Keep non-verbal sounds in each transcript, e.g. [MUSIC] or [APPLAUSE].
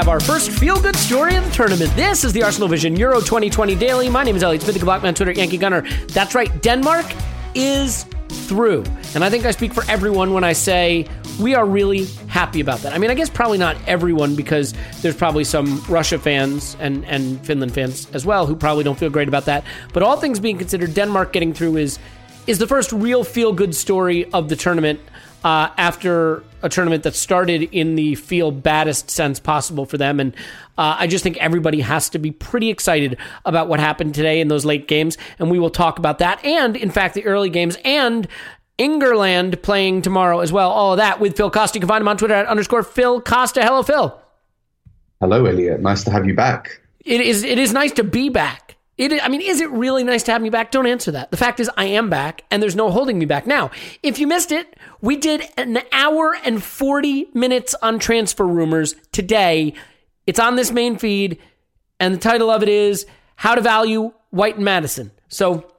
Have our first feel good story of the tournament. This is the Arsenal Vision Euro 2020 Daily. My name is Elliot Smith, the Blackman Twitter, Yankee Gunner. That's right, Denmark is through. And I think I speak for everyone when I say we are really happy about that. I mean, I guess probably not everyone because there's probably some Russia fans and, and Finland fans as well who probably don't feel great about that. But all things being considered, Denmark getting through is is the first real feel good story of the tournament uh, after a tournament that started in the feel baddest sense possible for them. And uh, I just think everybody has to be pretty excited about what happened today in those late games. And we will talk about that. And in fact, the early games and Ingerland playing tomorrow as well. All of that with Phil Costa. You can find him on Twitter at underscore Phil Costa. Hello, Phil. Hello, Elliot. Nice to have you back. It is. It is nice to be back. It, I mean, is it really nice to have me back? Don't answer that. The fact is, I am back, and there's no holding me back. Now, if you missed it, we did an hour and 40 minutes on transfer rumors today. It's on this main feed, and the title of it is How to Value White and Maddison. So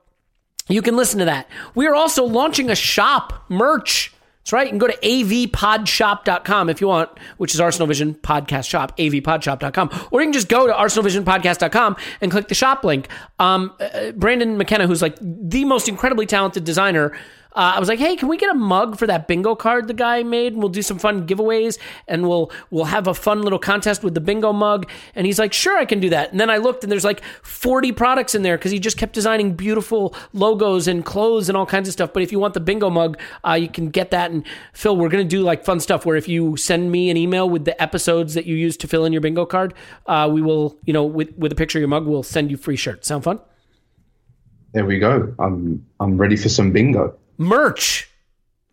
you can listen to that. We are also launching a shop merch. That's right. You can go to avpodshop.com if you want, which is Arsenal Vision Podcast Shop, avpodshop.com. Or you can just go to arsenalvisionpodcast.com and click the shop link. Um, uh, Brandon McKenna, who's like the most incredibly talented designer, uh, I was like, "Hey, can we get a mug for that bingo card the guy made? And we'll do some fun giveaways, and we'll we'll have a fun little contest with the bingo mug." And he's like, "Sure, I can do that." And then I looked, and there's like 40 products in there because he just kept designing beautiful logos and clothes and all kinds of stuff. But if you want the bingo mug, uh, you can get that. And Phil, we're gonna do like fun stuff where if you send me an email with the episodes that you use to fill in your bingo card, uh, we will, you know, with with a picture of your mug, we'll send you free shirts. Sound fun? There we go. I'm I'm ready for some bingo merch.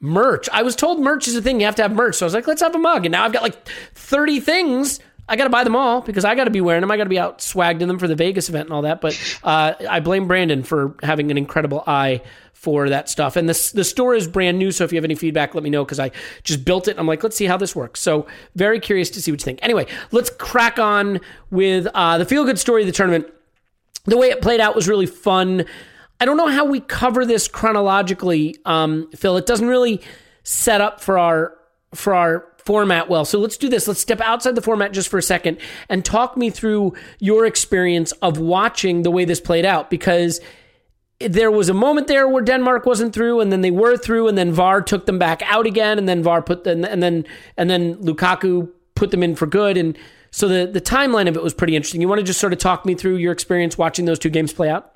Merch. I was told merch is a thing. You have to have merch. So I was like, let's have a mug. And now I've got like 30 things. I got to buy them all because I got to be wearing them. I got to be out swagged in them for the Vegas event and all that. But uh, I blame Brandon for having an incredible eye for that stuff. And the, the store is brand new. So if you have any feedback, let me know because I just built it. I'm like, let's see how this works. So very curious to see what you think. Anyway, let's crack on with uh, the feel good story of the tournament. The way it played out was really fun. I don't know how we cover this chronologically, um, Phil. It doesn't really set up for our for our format well. So let's do this. Let's step outside the format just for a second and talk me through your experience of watching the way this played out because there was a moment there where Denmark wasn't through, and then they were through, and then VAR took them back out again, and then VAR put them, and then and then Lukaku put them in for good, and so the the timeline of it was pretty interesting. You want to just sort of talk me through your experience watching those two games play out?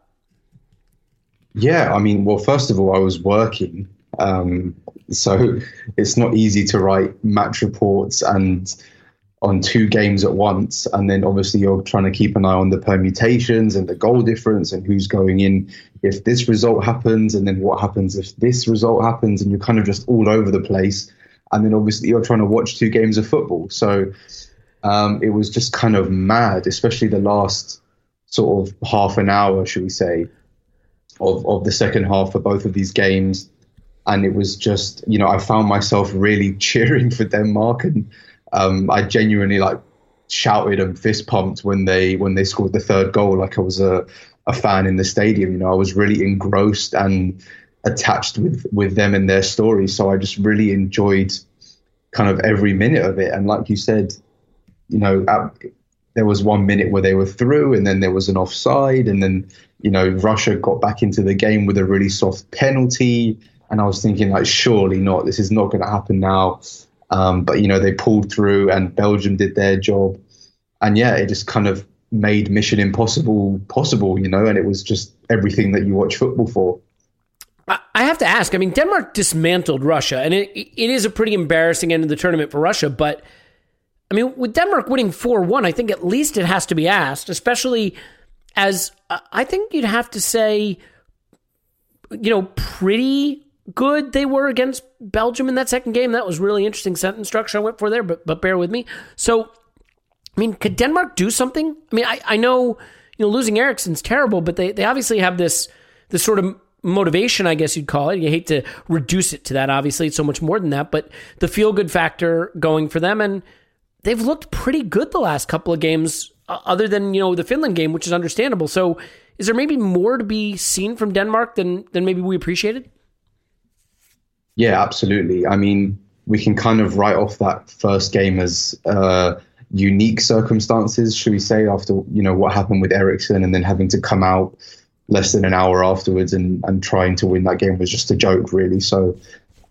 Yeah, I mean, well, first of all, I was working, um, so it's not easy to write match reports and on two games at once, and then obviously you're trying to keep an eye on the permutations and the goal difference and who's going in if this result happens, and then what happens if this result happens, and you're kind of just all over the place. And then obviously you're trying to watch two games of football, so um, it was just kind of mad, especially the last sort of half an hour, should we say, of, of the second half for both of these games. and it was just you know I found myself really [LAUGHS] cheering for Denmark, and um, I genuinely like shouted and fist pumped when they when they scored the third goal, like I was a a fan in the stadium. You know, I was really engrossed and attached with with them and their story. So I just really enjoyed kind of every minute of it. And like you said, you know, there was one minute where they were through, and then there was an offside, and then you know Russia got back into the game with a really soft penalty. And I was thinking, like, surely not. This is not going to happen now. Um, but you know, they pulled through, and Belgium did their job. And yeah, it just kind of made Mission Impossible possible, you know. And it was just everything that you watch football for. I have to ask. I mean, Denmark dismantled Russia, and it it is a pretty embarrassing end of the tournament for Russia. But I mean, with Denmark winning four one, I think at least it has to be asked, especially as uh, I think you'd have to say, you know, pretty good they were against Belgium in that second game. That was really interesting sentence structure I went for there, but but bear with me. So, I mean, could Denmark do something? I mean, I I know you know losing Eriksen's terrible, but they they obviously have this this sort of motivation, I guess you'd call it. You hate to reduce it to that. Obviously, it's so much more than that, but the feel good factor going for them, and they've looked pretty good the last couple of games, uh, other than you know the Finland game, which is understandable. So, is there maybe more to be seen from Denmark than than maybe we appreciated? Yeah, absolutely. I mean, we can kind of write off that first game as. Uh, unique circumstances, should we say, after you know what happened with Eriksen and then having to come out less than an hour afterwards and, and trying to win that game was just a joke, really. So,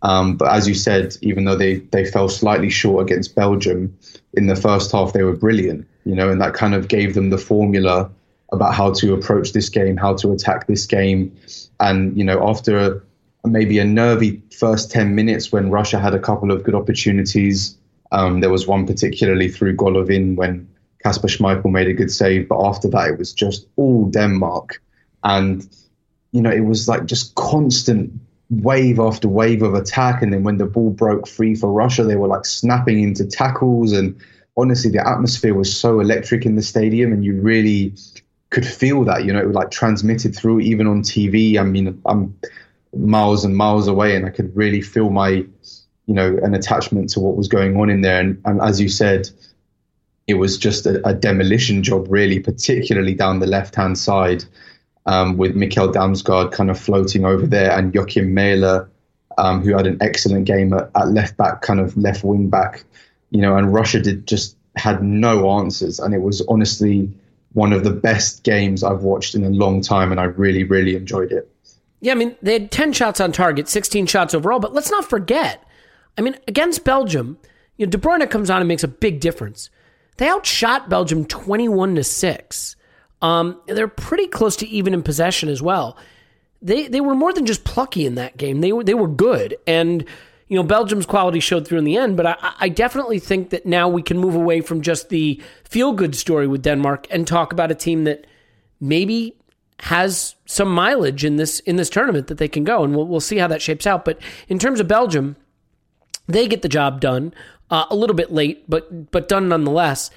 um, but as you said, even though they, they fell slightly short against Belgium in the first half, they were brilliant, you know, and that kind of gave them the formula about how to approach this game, how to attack this game. And, you know, after maybe a nervy first 10 minutes when Russia had a couple of good opportunities, um, there was one particularly through Golovin when Kasper Schmeichel made a good save. But after that, it was just all Denmark and you know it was like just constant wave after wave of attack and then when the ball broke free for Russia they were like snapping into tackles and honestly the atmosphere was so electric in the stadium and you really could feel that you know it was like transmitted through even on TV I mean I'm miles and miles away and I could really feel my you know an attachment to what was going on in there. And, and as you said it was just a, a demolition job really particularly down the left hand side um, with Mikkel Damsgaard kind of floating over there and Joakim Mæhle, um, who had an excellent game at, at, left back, kind of left wing back, you know, and Russia did just had no answers. And it was honestly one of the best games I've watched in a long time. And I really, really enjoyed it. Yeah, I mean, they had 10 shots on target, 16 shots overall, but let's not forget, I mean, against Belgium, you know, De Bruyne comes on and makes a big difference. They outshot Belgium 21 to 6. Um, they're pretty close to even in possession as well. They they were more than just plucky in that game. They were they were good, and you know Belgium's quality showed through in the end. But I, I definitely think that now we can move away from just the feel good story with Denmark and talk about a team that maybe has some mileage in this in this tournament that they can go, and we'll we'll see how that shapes out. But in terms of Belgium, they get the job done uh, a little bit late, but but done nonetheless.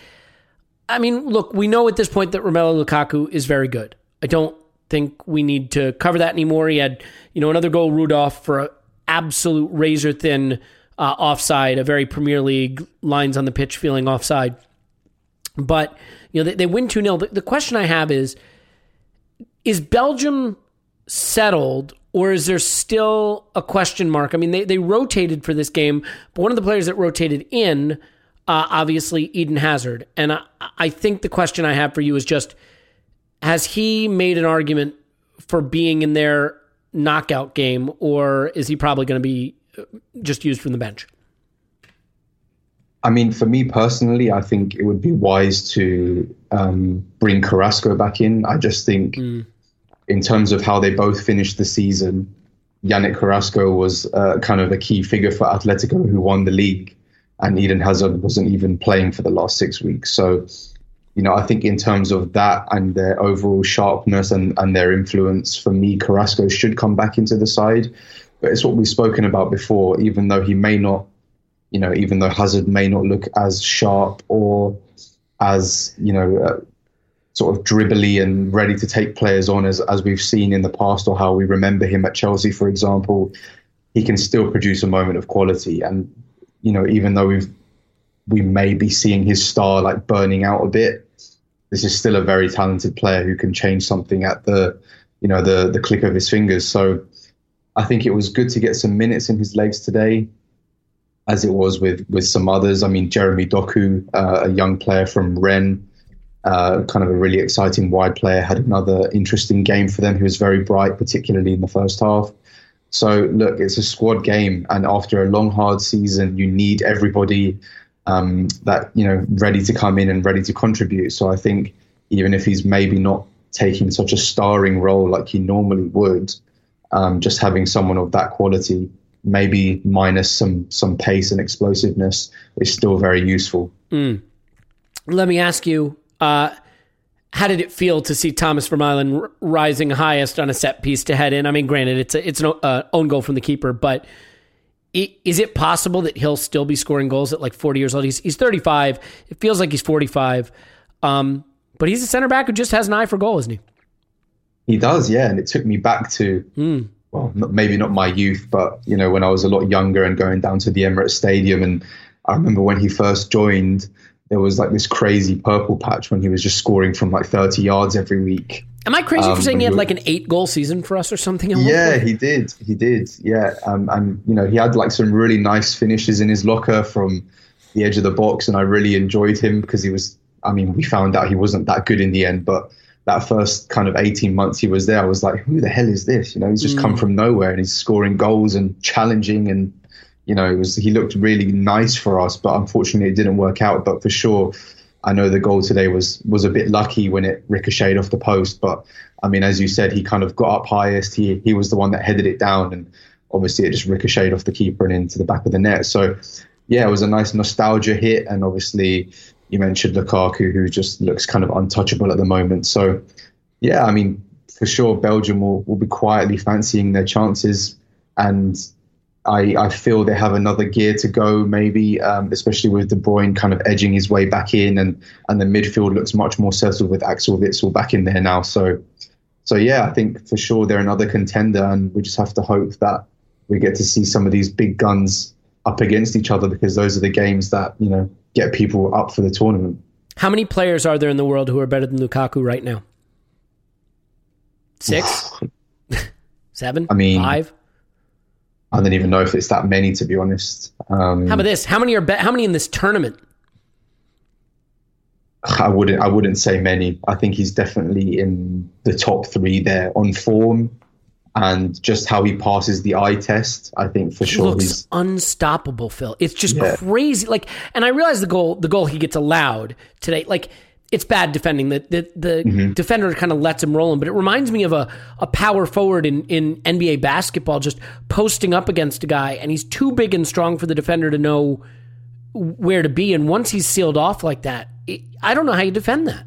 I mean, look, we know at this point that Romelu Lukaku is very good. I don't think we need to cover that anymore. He had, you know, another goal Rudolph for an absolute razor thin uh, offside, a very Premier League lines on the pitch feeling offside. But, you know, they, they win 2 0. The, the question I have is is Belgium settled or is there still a question mark? I mean, they, they rotated for this game, but one of the players that rotated in uh, obviously Eden Hazard. And I, I think the question I have for you is just has he made an argument for being in their knockout game, or is he probably going to be uh, just used from the bench? I mean, for me personally, I think it would be wise to um, bring Carrasco back in. I just think, mm. in terms of how they both finished the season, Yannick Carrasco was uh, kind of a key figure for Atletico, who won the league and Eden Hazard wasn't even playing for the last six weeks. So, you know, I think in terms of that and their overall sharpness and, and their influence, for me, Carrasco should come back into the side. But it's what we've spoken about before, even though he may not, you know, even though Hazard may not look as sharp or as, you know, uh, sort of dribbly and ready to take players on as, as we've seen in the past or how we remember him at Chelsea, for example he can still produce a moment of quality. And you know, even though we've we may be seeing his star like burning out a bit, this is still a very talented player who can change something at the you know the the click of his fingers. So I think it was good to get some minutes in his legs today, as it was with with some others. I mean, Jeremy Doku, uh, a young player from Rennes. Uh, kind of a really exciting wide player, had another interesting game for them. He was very bright, particularly in the first half. So look, it's a squad game, and after a long, hard season, you need everybody um, that you know ready to come in and ready to contribute. So I think even if he's maybe not taking such a starring role like he normally would, um, just having someone of that quality, maybe minus some some pace and explosiveness, is still very useful. Mm. Let me ask you. Uh, how did it feel to see Thomas Vermaelen r- rising highest on a set piece to head in? I mean, granted, it's a, it's an uh, own goal from the keeper, but is it possible that he'll still be scoring goals at like 40 years old? He's, he's 35. It feels like he's 45. Um, but he's a center back who just has an eye for goal, isn't he? He does, yeah. And it took me back to, mm. well, not, maybe not my youth, but, you know, when I was a lot younger and going down to the Emirates Stadium. And I remember when he first joined, there was like this crazy purple patch when he was just scoring from like 30 yards every week. Am I crazy um, for saying he had like an eight goal season for us or something? Yeah, he did. He did. Yeah. Um, and, you know, he had like some really nice finishes in his locker from the edge of the box. And I really enjoyed him because he was, I mean, we found out he wasn't that good in the end, but that first kind of 18 months he was there, I was like, who the hell is this? You know, he's just mm. come from nowhere and he's scoring goals and challenging and you know, it was he looked really nice for us, but unfortunately it didn't work out. But for sure, I know the goal today was was a bit lucky when it ricocheted off the post. But I mean, as you said, he kind of got up highest. He he was the one that headed it down, and obviously it just ricocheted off the keeper and into the back of the net. So yeah, it was a nice nostalgia hit, and obviously you mentioned Lukaku, who just looks kind of untouchable at the moment. So yeah, I mean, for sure, Belgium will, will be quietly fancying their chances, and I, I feel they have another gear to go, maybe, um, especially with De Bruyne kind of edging his way back in, and and the midfield looks much more settled with Axel Witsel back in there now. So, so yeah, I think for sure they're another contender, and we just have to hope that we get to see some of these big guns up against each other because those are the games that you know get people up for the tournament. How many players are there in the world who are better than Lukaku right now? Six, [SIGHS] [LAUGHS] seven, I mean, five. I don't even know if it's that many, to be honest. Um, how about this? How many are be- how many in this tournament? I wouldn't. I wouldn't say many. I think he's definitely in the top three there on form, and just how he passes the eye test. I think for he sure looks he's unstoppable. Phil, it's just yeah. crazy. Like, and I realize the goal. The goal he gets allowed today. Like, it's bad defending. The the, the mm-hmm. defender kind of lets him roll him, but it reminds me of a, a power forward in, in NBA basketball just posting up against a guy, and he's too big and strong for the defender to know where to be. And once he's sealed off like that, it, I don't know how you defend that.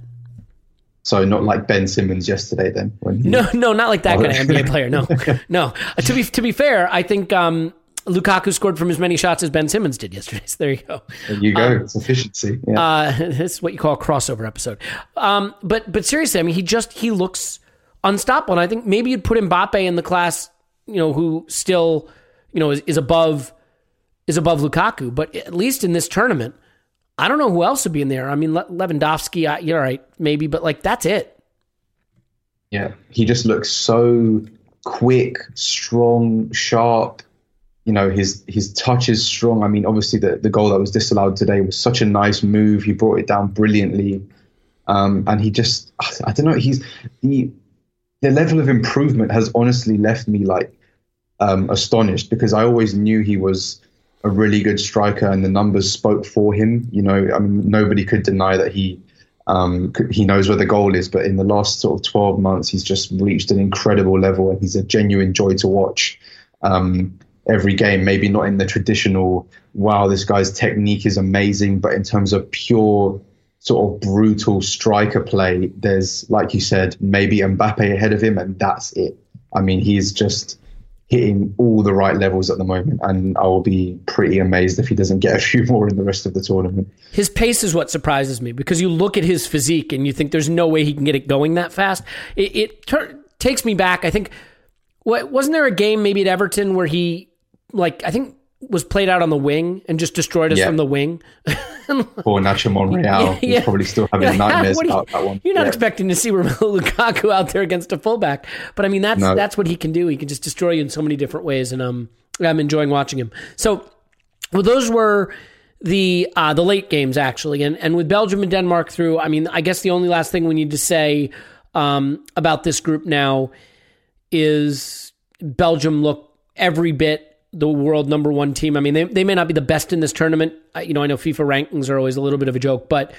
So not like Ben Simmons yesterday, then. He, no, no, not like that kind of [LAUGHS] NBA player. No, [LAUGHS] no. Uh, to be to be fair, I think um, Lukaku scored from as many shots as Ben Simmons did yesterday. So there you go. There you go. Um, it's efficiency. Yeah. Uh, [LAUGHS] this is what you call a crossover episode. Um, but but seriously, I mean, he just he looks unstoppable. And I think maybe you'd put Mbappe in the class, you know, who still, you know, is, is above is above Lukaku. But at least in this tournament, I don't know who else would be in there. I mean, Le- Lewandowski, I, you're right, maybe, but like that's it. Yeah, he just looks so quick, strong, sharp you know his his touch is strong. I mean, obviously the the goal that was disallowed today was such a nice move. He brought it down brilliantly, um, and he just I don't know. He's the the level of improvement has honestly left me like um, astonished because I always knew he was a really good striker and the numbers spoke for him. You know, I mean, nobody could deny that he um, he knows where the goal is. But in the last sort of 12 months, he's just reached an incredible level and he's a genuine joy to watch. Um, every game. Maybe not in the traditional, wow, this guy's technique is amazing, but in terms of pure sort of brutal striker play, there's, like you said, maybe Mbappe ahead of him, and that's it. I mean, he's just hitting all the right levels at the moment, and I will be pretty amazed if he doesn't get a [LAUGHS] few more in the rest of the tournament. His pace is what surprises me because you look at his physique and you think there's no way he can get it going that fast. It, it ter- takes me back. I think. What, wasn't there a game maybe at Everton where he like I think was played out on the wing and just destroyed us Yeah. from the wing. [LAUGHS] Or Nacho Monreal. Yeah, He's probably still having [LAUGHS] like, nightmares you- about that one. You're not Yeah. expecting to see [LAUGHS] Romelu Lukaku out there against a fullback, but I mean that's No. that's what he can do. He can just destroy you in so many different ways, and um, I'm enjoying watching him. So, well, those were the uh, the late games actually, and and with Belgium and Denmark through. I mean, I guess the only last thing we need to say um, about this group now is Belgium look every bit the world number one team. I mean, they, they may not be the best in this tournament. You know, I know FIFA rankings are always a little bit of a joke, but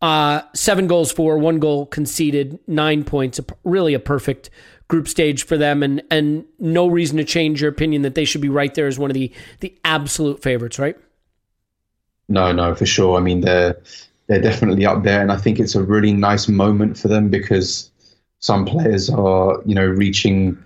uh, seven goals for, one goal conceded, nine points, really a perfect group stage for them, and and no reason to change your opinion that they should be right there as one of the the absolute favorites, right? No, no, for sure. I mean, they're they're definitely up there, and I think it's a really nice moment for them because some players are, you know, reaching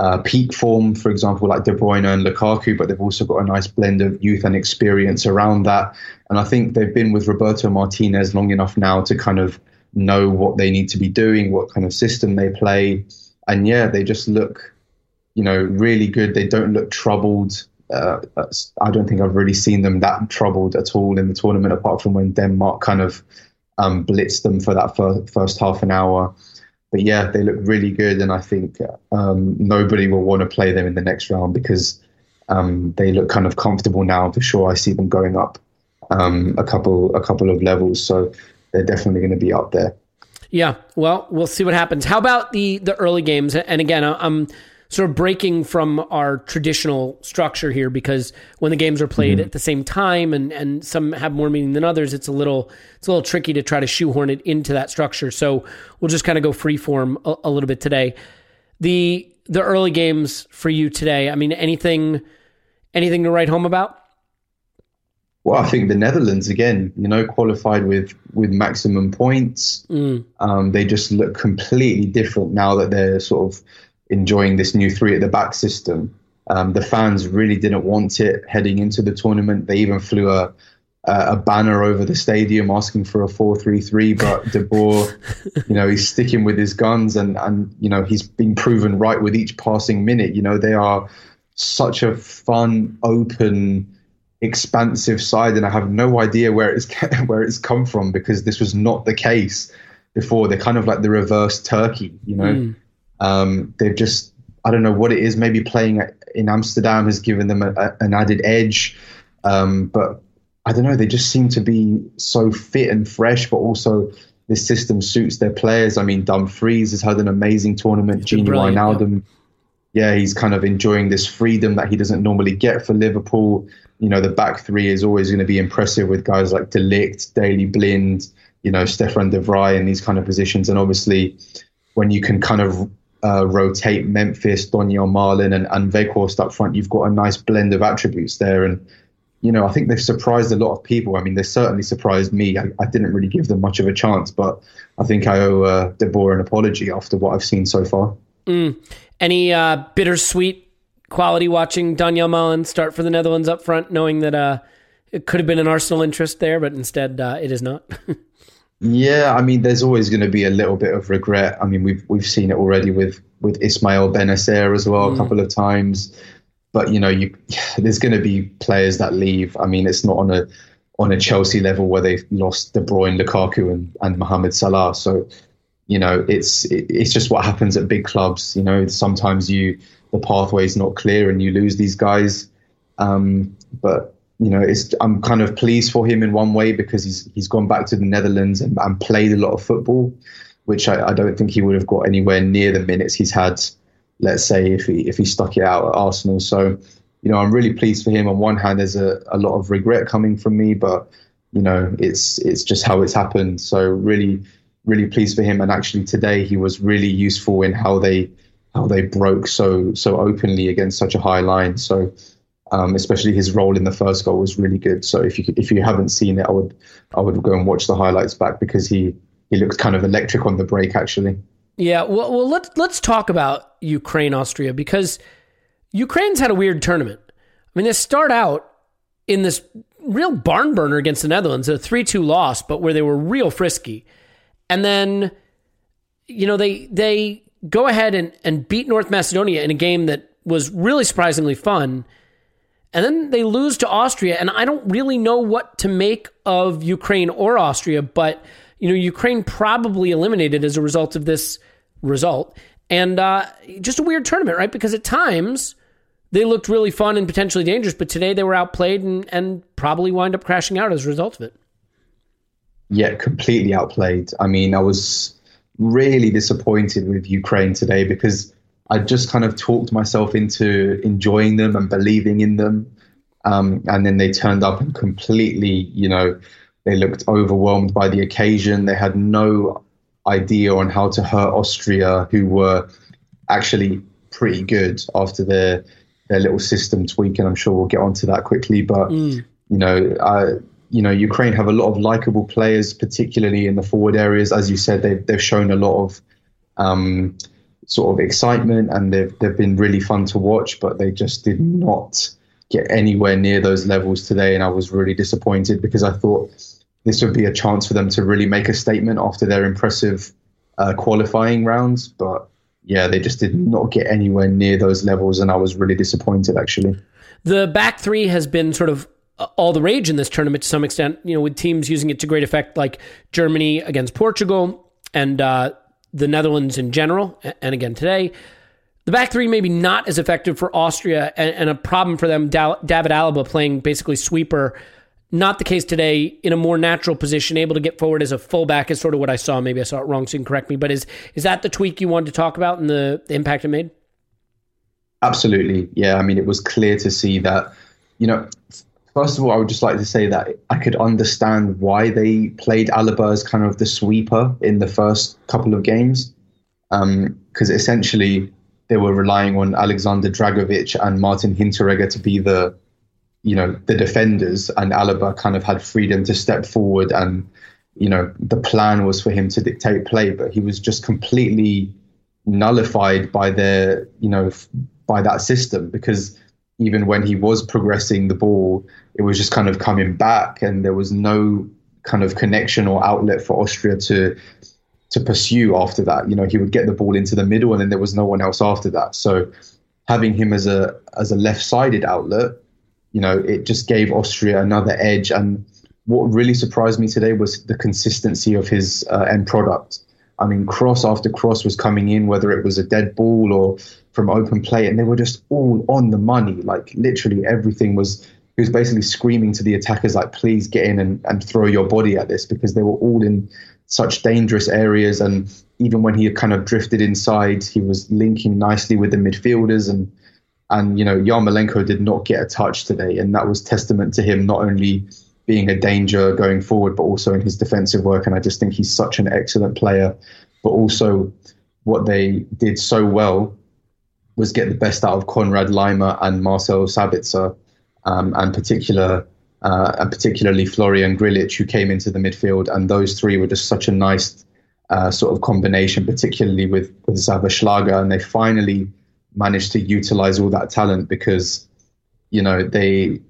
uh, peak form. For example, like De Bruyne and Lukaku, but they've also got a nice blend of youth and experience around that. And I think they've been with Roberto Martinez long enough now to kind of know what they need to be doing, what kind of system they play, and yeah, they just look, you know, really good. They don't look troubled. Uh, I don't think I've really seen them that troubled at all in the tournament, apart from when Denmark kind of um, blitzed them for that fir- first half an hour. But yeah, they look really good, and I think um, nobody will want to play them in the next round because um, they look kind of comfortable now. For sure, I see them going up um, a couple a couple of levels, so they're definitely going to be up there. Yeah, well, we'll see what happens. How about the the early games? And again, I'm sort of breaking from our traditional structure here because when the games are played at the same time and and some have more meaning than others, it's a little it's a little tricky to try to shoehorn it into that structure. So we'll just kind of go free form a, a little bit today. The the early games for you today. I mean, anything anything to write home about? Well, I think the Netherlands again, you know, qualified with with maximum points. Um, they just look completely different now that they're sort of enjoying this new three at the back system. Um, the fans really didn't want it heading into the tournament. They even flew a a banner over the stadium asking for a four-three-three. But De Boer, [LAUGHS] you know, he's sticking with his guns, and and you know he's been proven right with each passing minute. You know, they are such a fun, open expansive side, and I have no idea where it's [LAUGHS] where it's come from because this was not the case before. They're kind of like the reverse Turkey, you know. Um, they've just I don't know what it is. Maybe playing in Amsterdam has given them a, a, an added edge, um, but I don't know. They just seem to be so fit and fresh, but also this system suits their players. I mean, Dumfries has had an amazing tournament. Gini brilliant, yeah. Wijnaldum yeah, he's kind of enjoying this freedom that he doesn't normally get for Liverpool. You know, the back three is always going to be impressive with guys like Delict, Daley Blind, you know, Stefan De Vrij in these kind of positions. And obviously, when you can kind of uh, rotate Memphis, Donyell Malen, and, and Weghorst up front, you've got a nice blend of attributes there. And, you know, I think they've surprised a lot of people. I mean, they certainly surprised me. I, I didn't really give them much of a chance, but I think I owe uh, an apology after what I've seen so far. Any uh, bittersweet quality watching Donyell Malen start for the Netherlands up front, knowing that uh, it could have been an Arsenal interest there, but instead uh, it is not. [LAUGHS] Yeah, I mean, there's always going to be a little bit of regret. I mean, we've we've seen it already with with Ismaël Bennacer as well a couple of times. But you know, you [SIGHS] there's going to be players that leave. I mean, it's not on a on a Chelsea level where they've lost De Bruyne, Lukaku, and and Mohamed Salah. So you know, it's it, it's just what happens at big clubs. You know, sometimes you the pathway's not clear and you lose these guys. Um, but you know, I'm kind of pleased for him in one way because he's he's gone back to the Netherlands and, and played a lot of football, which I, I don't think he would have got anywhere near the minutes he's had. Let's say if he if he stuck it out at Arsenal. So, you know, I'm really pleased for him. On one hand, there's a, a lot of regret coming from me, but you know, it's it's just how it's happened. So really, really pleased for him. And actually, today he was really useful in how they how they broke so so openly against such a high line. So um, especially his role in the first goal was really good. So if you if you haven't seen it, I would I would go and watch the highlights back because he he looked kind of electric on the break actually. yeah, well, well, let's let's talk about Ukraine Austria because Ukraine's had a weird tournament. I mean, they start out in this real barn burner against the Netherlands, a three-two loss, but where they were real frisky, and then you know they they go ahead and, and beat North Macedonia in a game that was really surprisingly fun. And then they lose to Austria. And I don't really know what to make of Ukraine or Austria, but, you know, Ukraine probably eliminated as a result of this result. And uh, just a weird tournament, right? Because at times they looked really fun and potentially dangerous, but today they were outplayed and, and probably wind up crashing out as a result of it. Yeah, completely outplayed. I mean, I was really disappointed with Ukraine today because I just kind of talked myself into enjoying them and believing in them. Um, and then they turned up and completely, you know, they looked overwhelmed by the occasion. They had no idea on how to hurt Austria, who were actually pretty good after their their little system tweak. And I'm sure we'll get onto that quickly. But mm. you know, uh, you know, Ukraine have a lot of likable players, particularly in the forward areas. As you said, they've they've shown a lot of um, sort of excitement, and they've they've been really fun to watch. But they just did not get anywhere near those levels today, and I was really disappointed because I thought this would be a chance for them to really make a statement after their impressive uh, qualifying rounds. But yeah, they just did not get anywhere near those levels, and I was really disappointed actually. The back three has been sort of all the rage in this tournament to some extent, you know, with teams using it to great effect, like Germany against Portugal and uh, the Netherlands in general. And again today, the back three maybe not as effective for Austria, and, and a problem for them. David Alaba playing basically sweeper. Not the case today. In a more natural position, able to get forward as a fullback is sort of what I saw. Maybe I saw it wrong, so you can correct me. But is is that the tweak you wanted to talk about and the, the impact it made? Absolutely, yeah. I mean, it was clear to see that. You know, First of all, I would just like to say that I could understand why they played Alaba as kind of the sweeper in the first couple of games, because um, essentially they were relying on Alexander Dragovic and Martin Hinteregger to be the, you know, the defenders, and Alaba kind of had freedom to step forward, and you know, the plan was for him to dictate play, but he was just completely nullified by their, you know, by that system because even when he was progressing the ball, it was just kind of coming back, and there was no kind of connection or outlet for Austria to to pursue after that. You know, he would get the ball into the middle, and then there was no one else after that. So having him as a as a left-sided outlet, you know, it just gave Austria another edge. And what really surprised me today was the consistency of his uh, end product. I mean, cross after cross was coming in, whether it was a dead ball or from open play, and they were just all on the money. Like literally everything was. He was basically screaming to the attackers, like, "Please get in and, and throw your body at this," because they were all in such dangerous areas. And even when he kind of drifted inside, he was linking nicely with the midfielders. And and you know, Yarmolenko did not get a touch today, and that was testament to him not only being a danger going forward, but also in his defensive work. And I just think he's such an excellent player. But also, what they did so well was get the best out of Konrad Laimer and Marcel Sabitzer, um, and particular uh, and particularly Florian Grillitsch, who came into the midfield. And those three were just such a nice uh, sort of combination, particularly with with Schlager. And they finally managed to utilize all that talent because you know they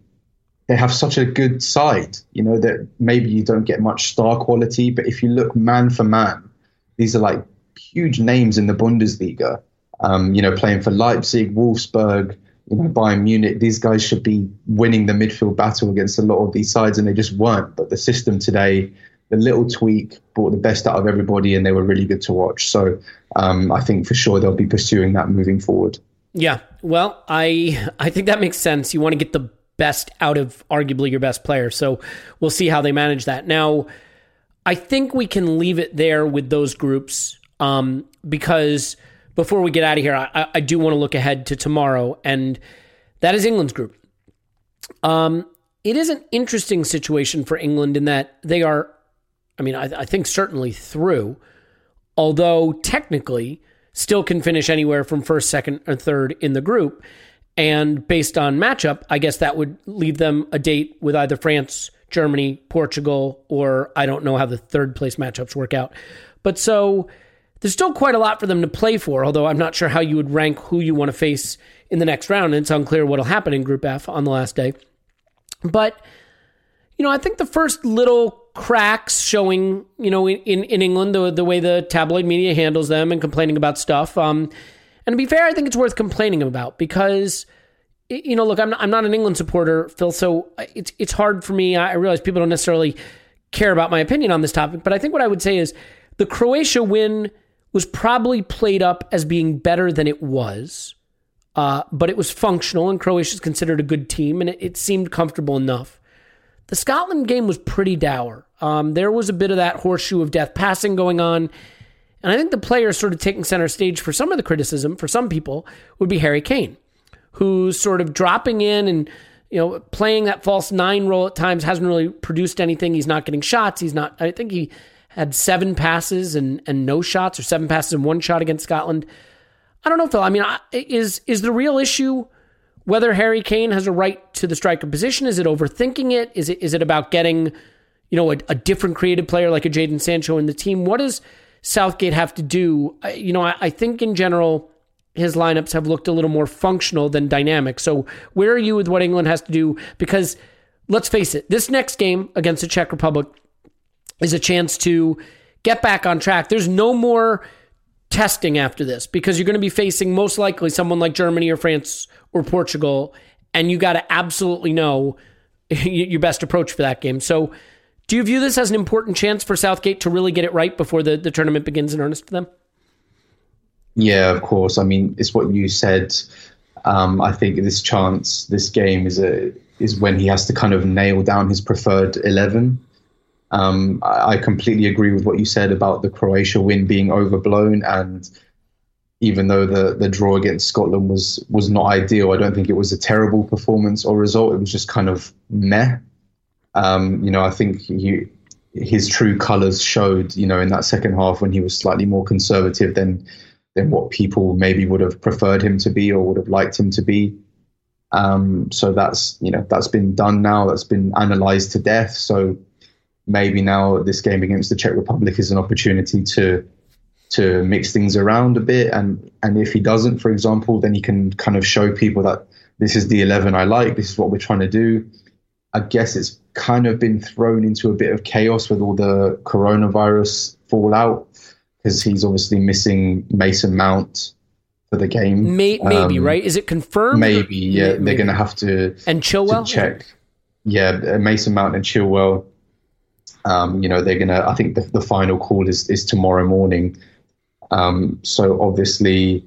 they have such a good side, you know, that maybe you don't get much star quality, but if you look man for man, these are like huge names in the Bundesliga. Um, you know, playing for Leipzig, Wolfsburg, you know, Bayern Munich. These guys should be winning the midfield battle against a lot of these sides, and they just weren't. But the system today, the little tweak brought the best out of everybody, and they were really good to watch. So um, I think for sure they'll be pursuing that moving forward. Yeah, well, I I think that makes sense. You want to get the best out of arguably your best player. So we'll see how they manage that. Now, I think we can leave it there with those groups um, because before we get out of here, I, I do want to look ahead to tomorrow, and that is England's group. Um, it is an interesting situation for England in that they are, I mean, I, I think certainly through, although technically still can finish anywhere from first, second, or third in the group. And based on matchup, I guess that would leave them a date with either France, Germany, Portugal, or I don't know how the third place matchups work out. But so there's still quite a lot for them to play for, although I'm not sure how you would rank who you want to face in the next round. And it's unclear what'll happen in Group F on the last day. But, you know, I think the first little cracks showing, you know, in, in England, the, the way the tabloid media handles them and complaining about stuff. Um, and to be fair, I think it's worth complaining about because you know, look, I'm not, I'm not an England supporter, Phil, so it's it's hard for me. I realize people don't necessarily care about my opinion on this topic, but I think what I would say is the Croatia win was probably played up as being better than it was, uh, but it was functional, and Croatia is considered a good team, and it, it, seemed comfortable enough. The Scotland game was pretty dour. Um, there was a bit of that horseshoe of death passing going on. And I think the player sort of taking center stage for some of the criticism, for some people, would be Harry Kane who's sort of dropping in and you know playing that false nine role at times hasn't really produced anything. He's not getting shots. He's not. I think he had seven passes and and no shots, or seven passes and one shot against Scotland. I don't know, Phil. I mean, is is the real issue whether Harry Kane has a right to the striker position? Is it overthinking it? Is it is it about getting you know a, a different creative player like a Jadon Sancho in the team? What does Southgate have to do? You know, I, I think in general his lineups have looked a little more functional than dynamic. So, where are you with what England has to do? Because let's face it, this next game against the Czech Republic is a chance to get back on track. There's no more testing after this because you're going to be facing most likely someone like Germany or France or Portugal, and you got to absolutely know [LAUGHS] your best approach for that game. So, do you view this as an important chance for Southgate to really get it right before the, the tournament begins in earnest for them? Yeah, of course. I mean, it's what you said. Um, I think this chance, this game is a is when he has to kind of nail down his preferred eleven. Um, I, completely agree with what you said about the Croatia win being overblown, and even though the the draw against Scotland was was not ideal, I don't think it was a terrible performance or result. It was just kind of meh. Um, you know, I think he, his true colours showed. You know, in that second half when he was slightly more conservative than than what people maybe would have preferred him to be or would have liked him to be. Um, so that's you know that's been done now. That's been analysed to death. So maybe now this game against the Czech Republic is an opportunity to to mix things around a bit. And and if he doesn't, for example, then he can kind of show people that this is the eleven I like. This is what we're trying to do. I guess it's kind of been thrown into a bit of chaos with all the coronavirus fallout because he's obviously missing Mason Mount for the game. May, maybe um, right? Is it confirmed? Maybe, yeah. Maybe. They're going to have to and Chilwell to check. Yeah, Mason Mount and Chilwell. Um, you know, they're to. I think the, the final call is is tomorrow morning. Um, so obviously,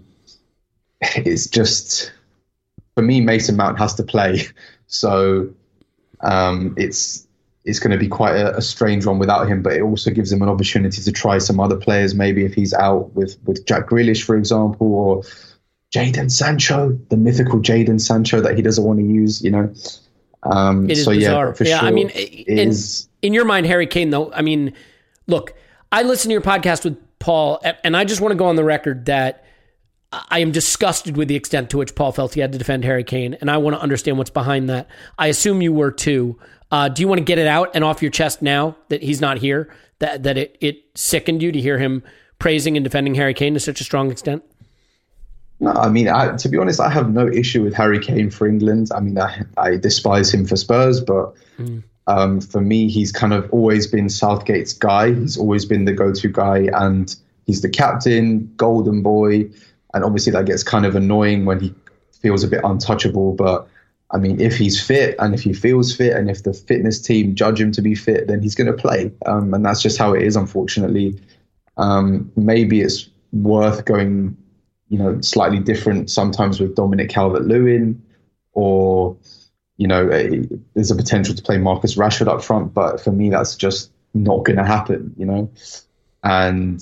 [LAUGHS] it's just for me. Mason Mount has to play. [LAUGHS] So um, it's it's going to be quite a, a, strange one without him, but it also gives him an opportunity to try some other players. Maybe if he's out with, with Jack Grealish, for example, or Jadon Sancho, the mythical Jadon Sancho that he doesn't want to use, you know. Um, it is so bizarre. Yeah, for yeah, sure, I mean, in, in your mind, Harry Kane, though, I mean, look, I listened to your podcast with Paul, and I just want to go on the record that I am disgusted with the extent to which Paul felt he had to defend Harry Kane, and I want to understand what's behind that. I assume you were too. Uh, do you want to get it out and off your chest now that he's not here? That that it, it sickened you to hear him praising and defending Harry Kane to such a strong extent? No, I mean, I, to be honest, I have no issue with Harry Kane for England. I mean, I, I despise him for Spurs, but mm. um, for me, he's kind of always been Southgate's guy. He's always been the go-to guy, and he's the captain, golden boy, and obviously that gets kind of annoying when he feels a bit untouchable. But I mean, if he's fit and if he feels fit and if the fitness team judge him to be fit, then he's going to play. Um, and that's just how it is, unfortunately. Um, maybe it's worth going, you know, slightly different sometimes with Dominic Calvert Lewin or, you know, a, there's a potential to play Marcus Rashford up front. But for me, that's just not going to happen, you know. And,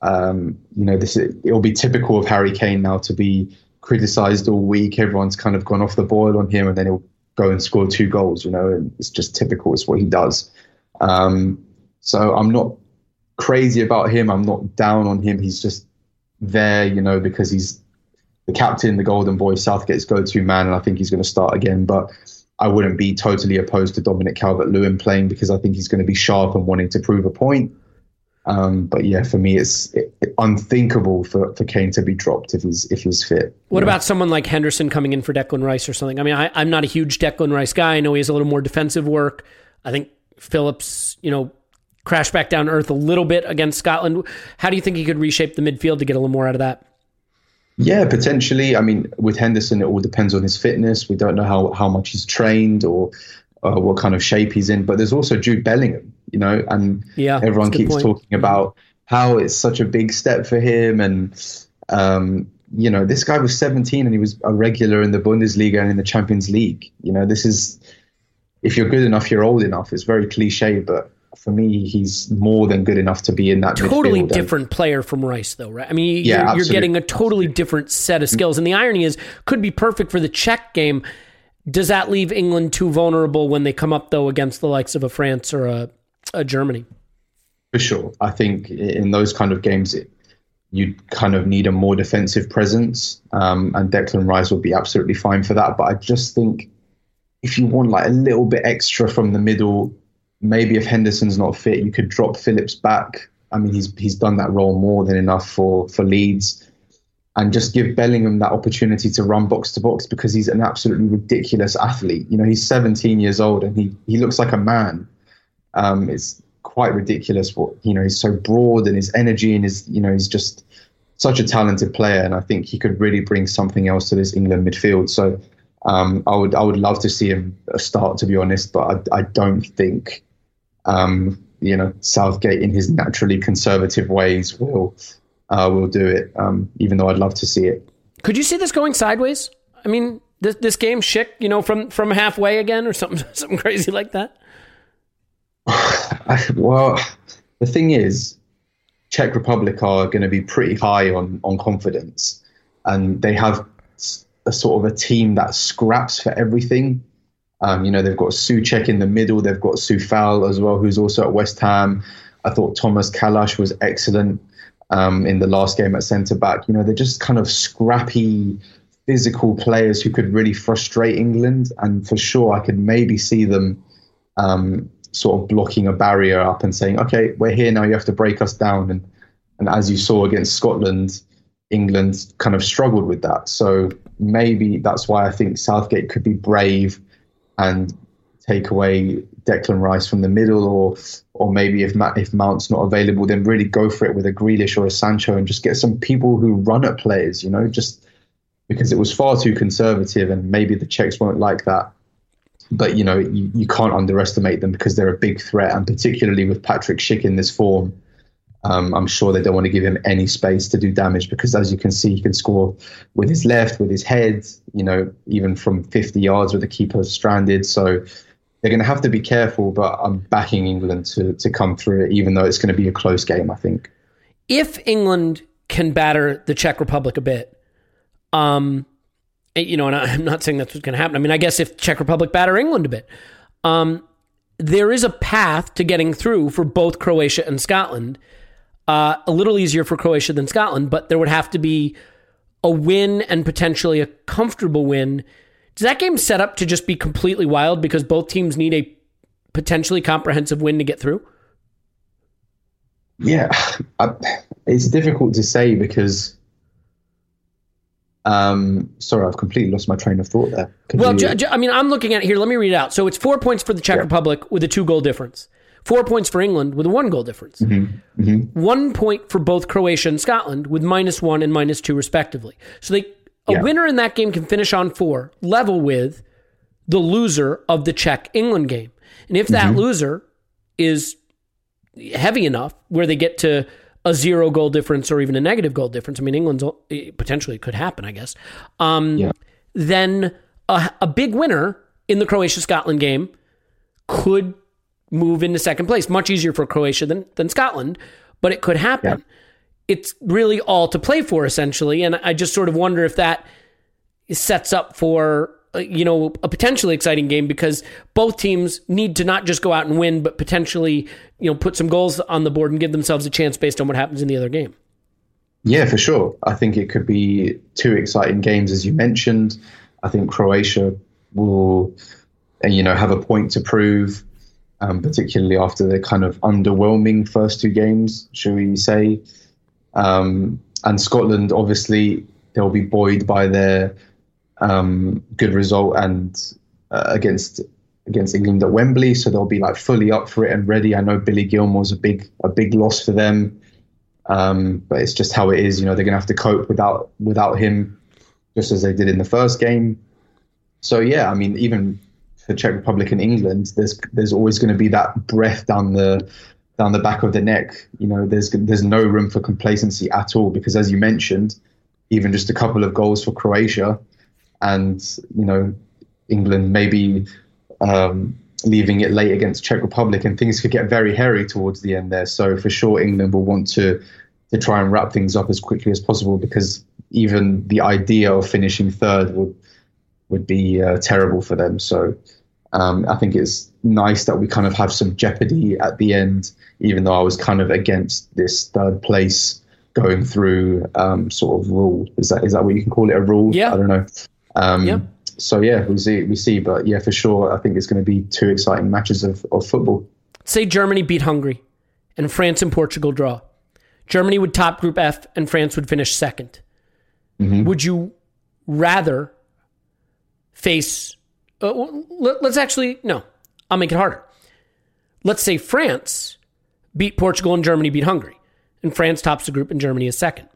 um, you know, this it'll be typical of Harry Kane now to be criticized all week. Everyone's kind of gone off the boil on him, and then he'll go and score two goals. You know, and it's just typical. It's what he does. Um, so I'm not crazy about him. I'm not down on him. He's just there, you know, because he's the captain, the golden boy, Southgate's go-to man, and I think he's going to start again. But I wouldn't be totally opposed to Dominic Calvert-Lewin playing because I think he's going to be sharp and wanting to prove a point. Um, but yeah, for me, it's it, it, unthinkable for, for Kane to be dropped if he's if he's fit. What about someone like Henderson coming in for Declan Rice or something? I mean, I, I'm not a huge Declan Rice guy. I know he has a little more defensive work. I think Phillips, you know, crashed back down earth a little bit against Scotland. How do you think he could reshape the midfield to get a little more out of that? Yeah, potentially. I mean, with Henderson, it all depends on his fitness. We don't know how, how much he's trained or uh, what kind of shape he's in. But there's also Jude Bellingham, you know, and yeah, everyone keeps talking about how it's such a big step for him. And, um, you know, this guy was 17 and he was a regular in the Bundesliga and in the Champions League. You know, this is, if you're good enough, you're old enough. It's very cliche, but for me, he's more than good enough to be in that. Totally different player from Rice, though, right? I mean, you're, yeah, you're getting a totally different set of skills, and the irony is, could be perfect for the Czech game. Does that leave England too vulnerable when they come up though against the likes of a France or a, a Germany? For sure, I think in those kind of games, it, you kind of need a more defensive presence, um, and Declan Rice would be absolutely fine for that. But I just think if you want like a little bit extra from the middle maybe if Henderson's not fit, you could drop Phillips back. I mean, he's he's done that role more than enough for for Leeds, and just give Bellingham that opportunity to run box to box because he's an absolutely ridiculous athlete. You know, he's 17 years old and he he looks like a man. Um, it's quite ridiculous what you know. He's so broad and his energy and his you know he's just such a talented player, and I think he could really bring something else to this England midfield. So. Um, I would I would love to see him start, to be honest, but I, I don't think um, you know, Southgate in his naturally conservative ways will uh, will do it. Um, even though I'd love to see it. Could you see this going sideways? I mean, this this game, Schick, you know, from from halfway again, or something [LAUGHS] something crazy like that. [SIGHS] well, the thing is, Czech Republic are going to be pretty high on on confidence, and they have a sort of a team that scraps for everything. Um, you know, they've got Souček in the middle. They've got Coufal as well, who's also at West Ham. I thought Thomas Kalas was excellent um, in the last game at centre back. You know, they're just kind of scrappy, physical players who could really frustrate England. And for sure, I could maybe see them um, sort of blocking a barrier up and saying, okay, we're here now. You have to break us down. And, and as you saw against Scotland, England kind of struggled with that. So maybe that's why I think Southgate could be brave and take away Declan Rice from the middle, or or maybe if if Mount's not available, then really go for it with a Grealish or a Sancho and just get some people who run at players. You know, just because it was far too conservative, and maybe the Czechs won't like that. But you know, you, you can't underestimate them because they're a big threat, and particularly with Patrick Schick in this form, um, I'm sure they don't want to give him any space to do damage because, as you can see, he can score with his left, with his head, you know, even from 50 yards with the keeper stranded. So they're going to have to be careful, but I'm backing England to, to come through it, even though it's going to be a close game, I think. If England can batter the Czech Republic a bit, um, you know, and [LAUGHS] I'm not saying that's what's going to happen. I mean, I guess if Czech Republic batter England a bit, um, there is a path to getting through for both Croatia and Scotland uh, a little easier for Croatia than Scotland, but there would have to be a win and potentially a comfortable win. Does that game set up to just be completely wild because both teams need a potentially comprehensive win to get through? Yeah, I, it's difficult to say because. Um, sorry, I've completely lost my train of thought there. Could well, you... I mean, I'm looking at it here. Let me read it out. So it's four points for the Czech yeah. Republic with a two goal difference. Four points for England with a one goal difference. Mm-hmm. Mm-hmm. One point for both Croatia and Scotland with minus one and minus two, respectively. So they a yeah. winner in that game can finish on four, level with the loser of the Czech England game. And if that mm-hmm. loser is heavy enough where they get to a zero goal difference or even a negative goal difference, I mean, England's potentially could happen, I guess. Um, yeah. Then a, a big winner in the Croatia Scotland game could move into second place. Much easier for Croatia than, than Scotland, but it could happen. Yeah. It's really all to play for, essentially. And I just sort of wonder if that sets up for uh, you know a potentially exciting game because both teams need to not just go out and win but potentially you know put some goals on the board and give themselves a chance based on what happens in the other game yeah for sure i think it could be two exciting games as you mentioned i think croatia will you know have a point to prove um, particularly after the kind of underwhelming first two games, shall we say. Um, and Scotland, obviously, they'll be buoyed by their um, good result and uh, against against England at Wembley, so they'll be like fully up for it and ready. I know Billy Gilmour's a big a big loss for them. Um, but it's just how it is. You know, they're going to have to cope without without him, just as they did in the first game. So yeah, I mean, even for Czech Republic and England, there's there's always going to be that breath down the down the back of the neck. You know, there's there's no room for complacency at all because, as you mentioned, even just a couple of goals for Croatia, and you know, England maybe um, leaving it late against Czech Republic, and things could get very hairy towards the end there. So for sure, England will want to to try and wrap things up as quickly as possible because even the idea of finishing third would would be uh, terrible for them. So um, I think it's nice that we kind of have some jeopardy at the end, even though I was kind of against this third place going through um, sort of rule. Is that is that what you can call it a rule? Yeah. I don't know. Um, yeah. So yeah, we see we see, but yeah, for sure, I think it's going to be two exciting matches of, of football. Say Germany beat Hungary, and France and Portugal draw. Germany would top Group F, and France would finish 2nd Mm-hmm. Would you rather face? Uh, let, let's actually no. I'll make it harder. Let's say France beat Portugal and Germany beat Hungary, and France tops the group and Germany is second.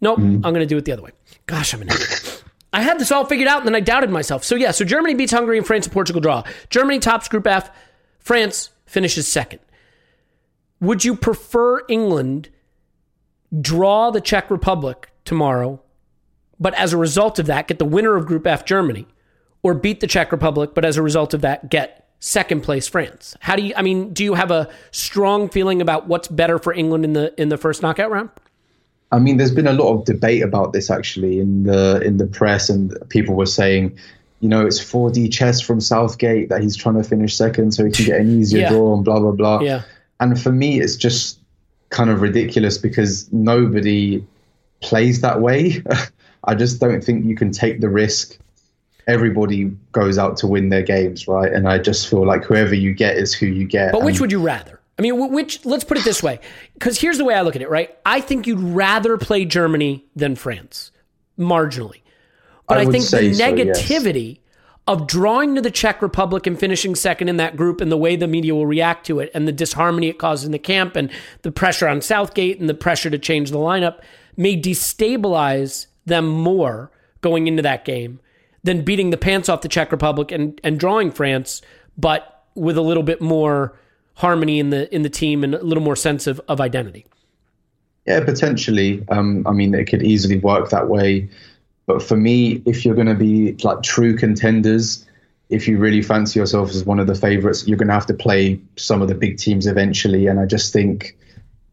Nope, I'm going to do it the other way. Gosh, I'm an idiot. I had this all figured out and then I doubted myself. So yeah, so Germany beats Hungary and France and Portugal draw. Germany tops Group F. France finishes second. Would you prefer England draw the Czech Republic tomorrow, but as a result of that, get the winner of Group F, Germany, or beat the Czech Republic, but as a result of that, get second place France? How do you? I mean, do you have a strong feeling about what's better for England in the in the first knockout round? I mean, there's been a lot of debate about this actually in the in the press, and people were saying, you know, it's 4D chess from Southgate that he's trying to finish second so he can get an easier [LAUGHS] Yeah. draw and blah blah blah. Yeah. And for me, it's just kind of ridiculous because nobody plays that way. [LAUGHS] I just don't think you can take the risk. Everybody goes out to win their games, right? And I just feel like whoever you get is who you get. But which And- would you rather? I mean, which? Let's put it this way, because here's the way I look at it. Right? I think you'd rather play Germany than France, marginally. But I I, think the say so, yes. negativity of drawing to the Czech Republic and finishing second in that group, and the way the media will react to it, and the disharmony it causes in the camp, and the pressure on Southgate, and the pressure to change the lineup, may destabilize them more going into that game than beating the pants off the Czech Republic and, and drawing France, but with a little bit more harmony in the in the team and a little more sense of, of identity. Yeah, potentially. Um, I mean, it could easily work that way. But for me, if you're going to be like true contenders, if you really fancy yourself as one of the favorites, you're going to have to play some of the big teams eventually. And I just think,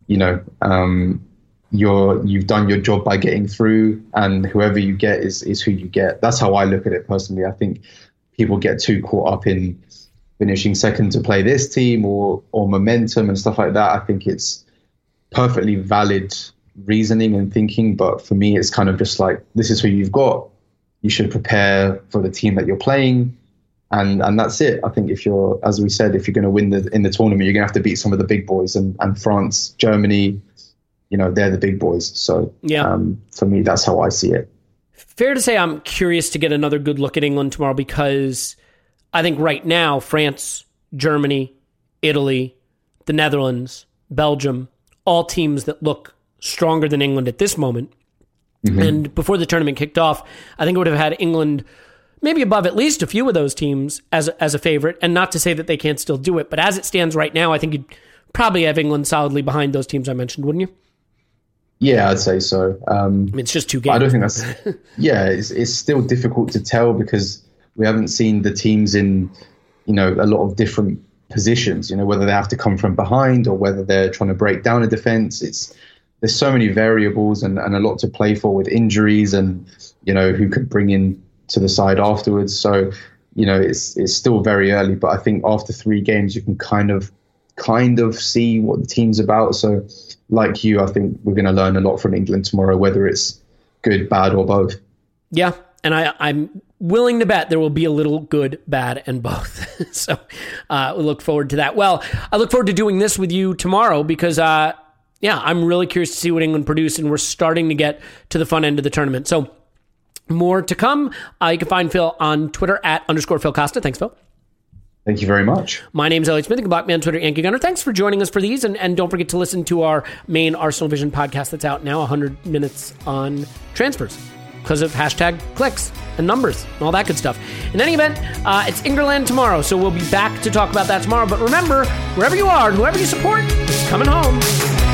you know, um, you're you've done your job by getting through, and whoever you get is is who you get. That's how I look at it personally. I think people get too caught up in finishing second to play this team or or momentum and stuff like that. I think it's perfectly valid reasoning and thinking, but for me, it's kind of just like this is who you've got. You should prepare for the team that you're playing, and and that's it. I think if you're, as we said, if you're going to win the in the tournament, you're going to have to beat some of the big boys, and and France, Germany, you know, they're the big boys. So Yeah. um, for me, that's how I see it. Fair to say, I'm curious to get another good look at England tomorrow because I think right now, France, Germany, Italy, the Netherlands, Belgium, all teams that look stronger than England at this moment. And before the tournament kicked off, I think it would have had England maybe above at least a few of those teams as as a favorite. And not to say that they can't still do it, but as it stands right now, I think you'd probably have England solidly behind those teams I mentioned, wouldn't you? Yeah, I'd say so. Um, I mean, it's just two games. I don't think that's. [LAUGHS] yeah, it's it's still difficult to tell because we haven't seen the teams in, you know, a lot of different positions. You know, whether they have to come from behind or whether they're trying to break down a defense. It's there's so many variables and, and a lot to play for with injuries and you know who could bring in to the side afterwards. So you know, it's it's still very early, but I think after three games you can kind of kind of see what the team's about. So like you, I think we're going to learn a lot from England tomorrow, whether it's good, bad, or both. Yeah, and I, I'm willing to bet there will be a little good, bad, and both. [LAUGHS] so uh, we look forward to that. Well, I look forward to doing this with you tomorrow because, uh, yeah, I'm really curious to see what England produce, and we're starting to get to the fun end of the tournament. So more to come. Uh, you can find Phil on Twitter at underscore Phil Costa. Thanks, Phil. Thank you very much. My name is Elliot Smith. You can block me on Twitter, Yankee Gunner. Thanks for joining us for these. And, and don't forget to listen to our main Arsenal Vision podcast that's out now 100 minutes on transfers because of hashtag clicks and numbers and all that good stuff. In any event, uh, it's Ingerland tomorrow, so we'll be back to talk about that tomorrow. But remember, wherever you are, and whoever you support, coming home.